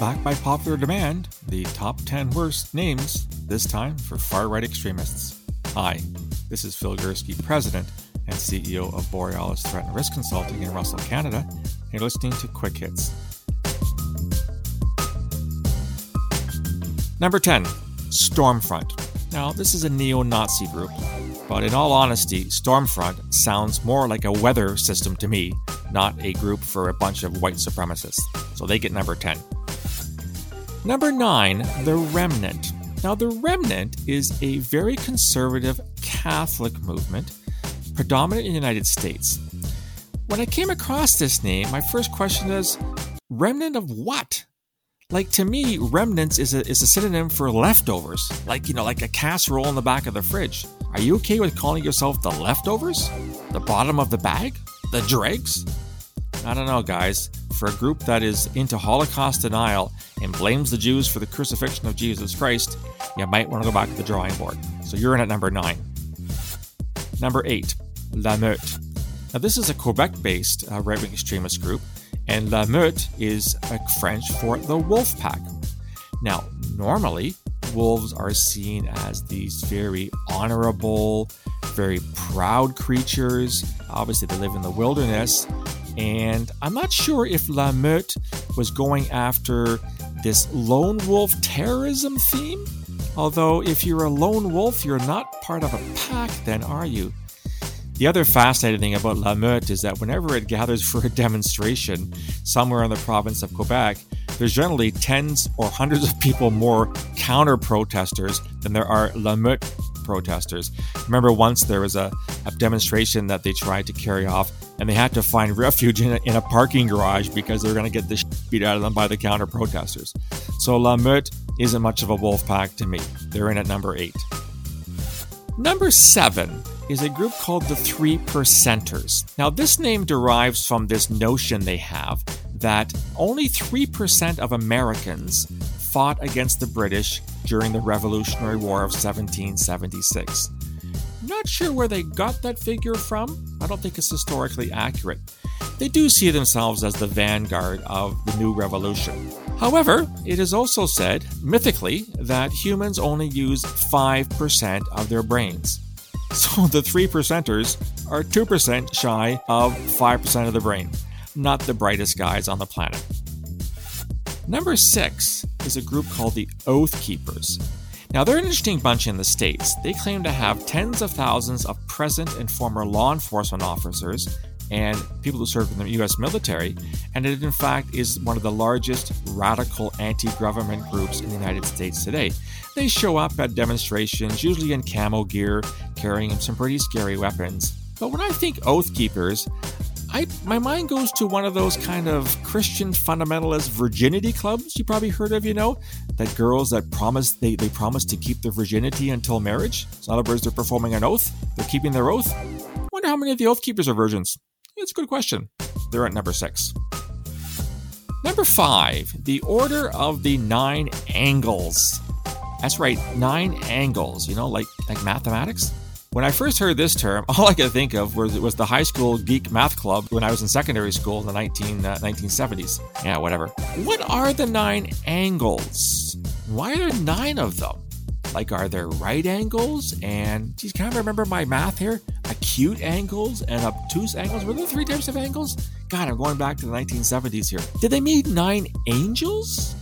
back by popular demand, the top 10 worst names, this time for far right extremists. Hi, this is Phil Gurski, President and CEO of Borealis Threat and Risk Consulting in Russell, Canada. You're listening to Quick Hits. Number 10, Stormfront. Now, this is a neo Nazi group, but in all honesty, Stormfront sounds more like a weather system to me, not a group for a bunch of white supremacists. So they get number 10. Number 9, The Remnant. Now, The Remnant is a very conservative Catholic movement, predominant in the United States. When I came across this name, my first question is remnant of what? Like to me, remnants is a, is a synonym for leftovers, like you know, like a casserole in the back of the fridge. Are you okay with calling yourself the leftovers? The bottom of the bag? The dregs? I don't know, guys. For a group that is into Holocaust denial and blames the Jews for the crucifixion of Jesus Christ, you might want to go back to the drawing board. So you're in at number nine. Number eight, La Meute. Now, this is a Quebec based uh, right wing extremist group and La Meute is French for the wolf pack. Now, normally, wolves are seen as these very honorable, very proud creatures. Obviously, they live in the wilderness. And I'm not sure if La Meute was going after this lone wolf terrorism theme. Although, if you're a lone wolf, you're not part of a pack, then are you? The other fascinating thing about La Meute is that whenever it gathers for a demonstration somewhere in the province of Quebec, there's generally tens or hundreds of people more counter protesters than there are La Meute protesters. Remember, once there was a, a, demonstration that they tried to carry off, and they had to find refuge in a, in a parking garage because they were going to get the beat out of them by the counter protesters. So La Meute isn't much of a wolf pack to me. They're in at number eight. Number seven is a group called the Three Percenters. Now, this name derives from this notion they have that only 3% of Americans fought against the British during the Revolutionary War of 1776. Not sure where they got that figure from. I don't think it's historically accurate. They do see themselves as the vanguard of the new revolution. However, it is also said, mythically, that humans only use 5% of their brains. So the 3 percenters are 2% shy of 5% of the brain, not the brightest guys on the planet. Number 6 is a group called the Oath Keepers. Now, they're an interesting bunch in the States. They claim to have tens of thousands of present and former law enforcement officers and people who served in the U.S. military, and it in fact is one of the largest radical anti government groups in the United States today. They show up at demonstrations, usually in camo gear, carrying some pretty scary weapons. But when I think Oath Keepers, I, my mind goes to one of those kind of Christian fundamentalist virginity clubs you probably heard of, you know, that girls that promise they, they promise to keep their virginity until marriage. In other words, they're performing an oath, they're keeping their oath. Wonder how many of the Oath Keepers are virgins. It's a good question. They're at number six. Number five, the Order of the Nine Angles. That's right, nine angles, you know, like like mathematics. When I first heard this term, all I could think of was, was the high school geek math club when I was in secondary school in the 19, uh, 1970s. Yeah, whatever. What are the nine angles? Why are there nine of them? Like, are there right angles? And, geez, can I remember my math here? Acute angles and obtuse angles? Were there three types of angles? God, I'm going back to the 1970s here. Did they mean nine angels?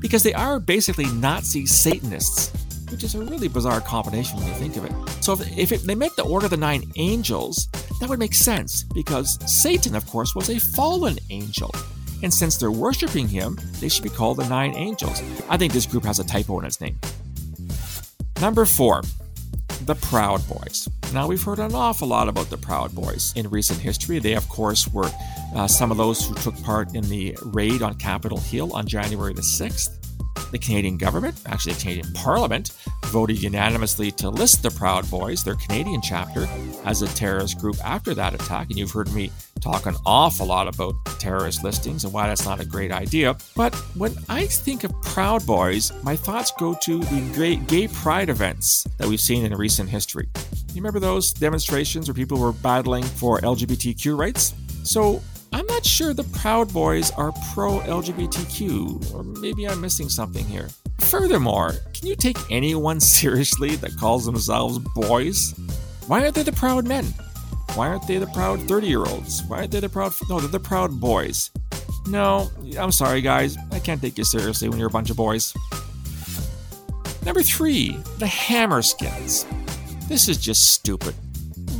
because they are basically Nazi Satanists, which is a really bizarre combination when you think of it. So if, if it, they make the Order of the Nine Angels, that would make sense because Satan, of course, was a fallen angel. And since they're worshiping him, they should be called the Nine Angels. I think this group has a typo in its name. Number four, the Proud Boys. Now, we've heard an awful lot about the Proud Boys in recent history. They, of course, were uh, some of those who took part in the raid on Capitol Hill on January the 6th. The Canadian government, actually the Canadian Parliament, voted unanimously to list the Proud Boys, their Canadian chapter, as a terrorist group after that attack. And you've heard me talk an awful lot about terrorist listings and why that's not a great idea. But when I think of Proud Boys, my thoughts go to the great gay pride events that we've seen in recent history. You remember those demonstrations where people were battling for LGBTQ rights? So I'm not sure the Proud Boys are pro LGBTQ, or maybe I'm missing something here. Furthermore, can you take anyone seriously that calls themselves boys? Why aren't they the proud men? Why aren't they the proud 30 year olds? Why aren't they the proud. No, they're the proud boys. No, I'm sorry, guys. I can't take you seriously when you're a bunch of boys. Number three, the Hammerskins. This is just stupid.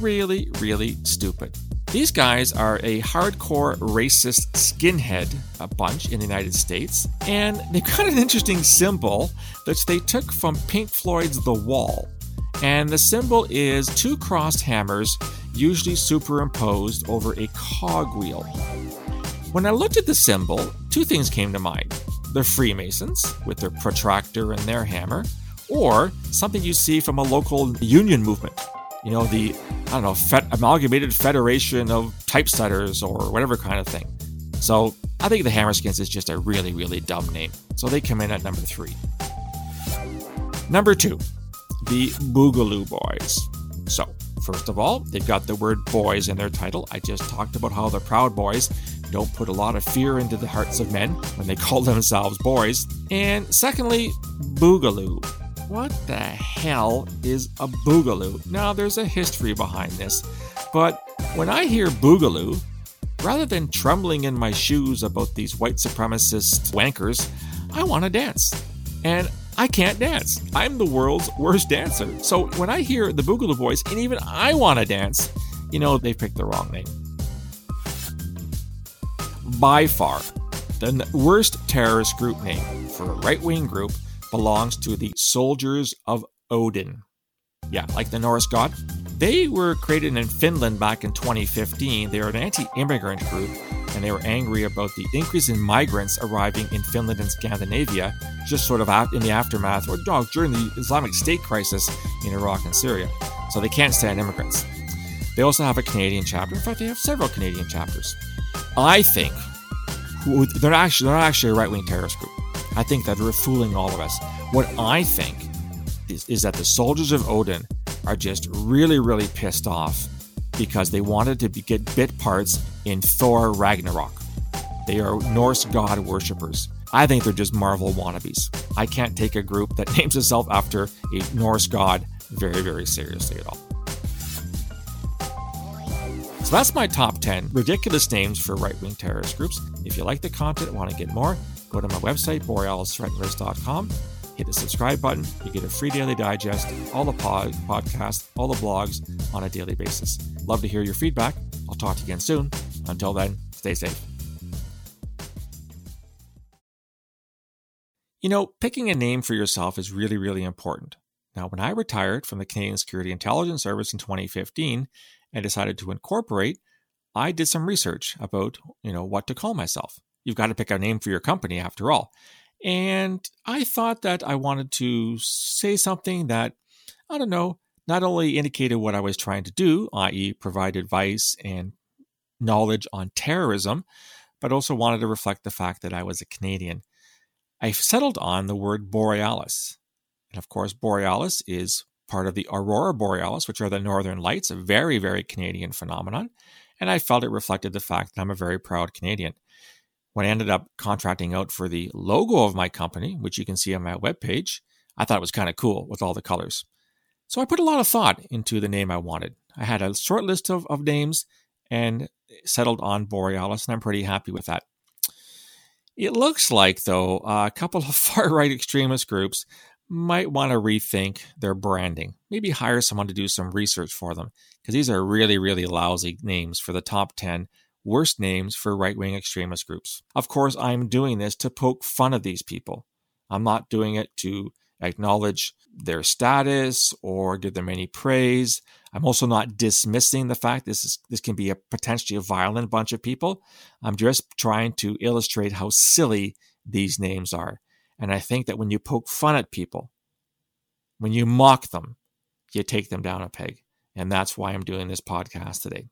Really, really stupid. These guys are a hardcore racist skinhead a bunch in the United States, and they've got an interesting symbol that they took from Pink Floyd's The Wall. And the symbol is two crossed hammers, usually superimposed over a cogwheel. When I looked at the symbol, two things came to mind the Freemasons, with their protractor and their hammer, or something you see from a local union movement you know, the, I don't know, Amalgamated Federation of Typesetters or whatever kind of thing. So I think the Hammerskins is just a really, really dumb name. So they come in at number three. Number two, the Boogaloo Boys. So, first of all, they've got the word boys in their title. I just talked about how the Proud Boys don't put a lot of fear into the hearts of men when they call themselves boys. And secondly, Boogaloo. What the hell is a boogaloo? Now, there's a history behind this, but when I hear boogaloo, rather than trembling in my shoes about these white supremacist wankers, I want to dance. And I can't dance. I'm the world's worst dancer. So when I hear the Boogaloo Boys, and even I want to dance, you know they picked the wrong name. By far, the worst terrorist group name for a right wing group belongs to the Soldiers of Odin. Yeah, like the Norse god. They were created in Finland back in 2015. They are an anti immigrant group and they were angry about the increase in migrants arriving in Finland and Scandinavia, just sort of out in the aftermath or during the Islamic State crisis in Iraq and Syria. So they can't stand immigrants. They also have a Canadian chapter. In fact, they have several Canadian chapters. I think they're actually they're not actually a right wing terrorist group. I think that they're fooling all of us. What I think is, is that the soldiers of Odin are just really, really pissed off because they wanted to be, get bit parts in Thor Ragnarok. They are Norse god worshippers. I think they're just Marvel wannabes. I can't take a group that names itself after a Norse god very, very seriously at all. So that's my top 10 ridiculous names for right wing terrorist groups. If you like the content want to get more, go to my website, borealisthreatandrisk.com, hit the subscribe button. You get a free daily digest, all the pod, podcasts, all the blogs on a daily basis. Love to hear your feedback. I'll talk to you again soon. Until then, stay safe. You know, picking a name for yourself is really, really important. Now, when I retired from the Canadian Security Intelligence Service in 2015 and decided to incorporate, I did some research about, you know, what to call myself. You've got to pick a name for your company after all. And I thought that I wanted to say something that, I don't know, not only indicated what I was trying to do, i.e., provide advice and knowledge on terrorism, but also wanted to reflect the fact that I was a Canadian. I settled on the word borealis. And of course, borealis is part of the aurora borealis, which are the northern lights, a very, very Canadian phenomenon. And I felt it reflected the fact that I'm a very proud Canadian when I ended up contracting out for the logo of my company, which you can see on my webpage, I thought it was kind of cool with all the colors. So I put a lot of thought into the name I wanted. I had a short list of, of names and settled on Borealis, and I'm pretty happy with that. It looks like, though, a couple of far right extremist groups might want to rethink their branding. Maybe hire someone to do some research for them, because these are really, really lousy names for the top 10 worst names for right wing extremist groups. Of course, I'm doing this to poke fun of these people. I'm not doing it to acknowledge their status or give them any praise. I'm also not dismissing the fact this is this can be a potentially a violent bunch of people. I'm just trying to illustrate how silly these names are. And I think that when you poke fun at people, when you mock them, you take them down a peg. And that's why I'm doing this podcast today.